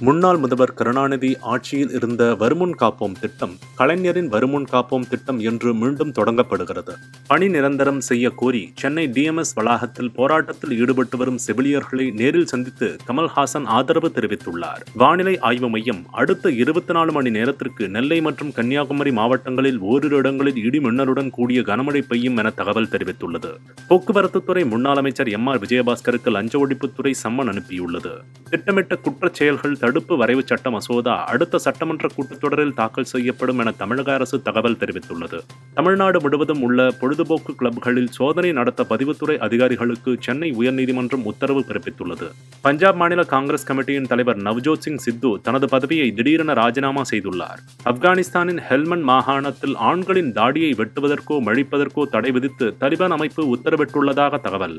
முன்னாள் முதல்வர் கருணாநிதி ஆட்சியில் இருந்த வருமுன் காப்போம் திட்டம் கலைஞரின் வருமுன் காப்போம் திட்டம் என்று மீண்டும் தொடங்கப்படுகிறது. பணி நிரந்தரம் செய்ய கோரி சென்னை டிஎம்எஸ் வளாகத்தில் போராட்டத்தில் ஈடுபட்டு வரும் செவிலியர்களை நேரில் சந்தித்து கமல்ஹாசன் ஆதரவு தெரிவித்துள்ளார். வானிலை ஆய்வு மையம் அடுத்த இருபத்தி நாலு மணி நேரத்திற்கு நெல்லை மற்றும் கன்னியாகுமரி மாவட்டங்களில் ஓரிரு இடங்களில் இடி மின்னலுடன் கூடிய கனமழை பெய்யும் என தகவல் தெரிவித்துள்ளது. போக்குவரத்துத்துறை முன்னாள் அமைச்சர் எம் ஆர் விஜயபாஸ்கருக்கு லஞ்ச ஒழிப்புத்துறை சம்மன் அனுப்பியுள்ளது. திட்டமிட்ட குற்றச் செயல்கள் தடுப்பு வரைவு சட்ட மசோதா அடுத்த சட்டமன்ற கூட்டத்தொடரில் தாக்கல் செய்யப்படும் என தமிழக அரசு தகவல் தெரிவித்துள்ளது. தமிழ்நாடு முழுவதும் உள்ள பொழுதுபோக்கு கிளப்களில் சோதனை நடத்த பதிவுத்துறை அதிகாரிகளுக்கு சென்னை உயர்நீதிமன்றம் உத்தரவு பிறப்பித்துள்ளது. பஞ்சாப் மாநில காங்கிரஸ் கமிட்டியின் தலைவர் நவ்ஜோத் சிங் சித்து தனது பதவியை திடீரென ராஜினாமா செய்துள்ளார். ஆப்கானிஸ்தானின் ஹெல்மண்ட் மாகாணத்தில் ஆண்களின் தாடியை வெட்டுவதற்கோ மழிப்பதற்கோ தடை விதித்து தலிபான் அமைப்பு உத்தரவிட்டுள்ளதாக தகவல்.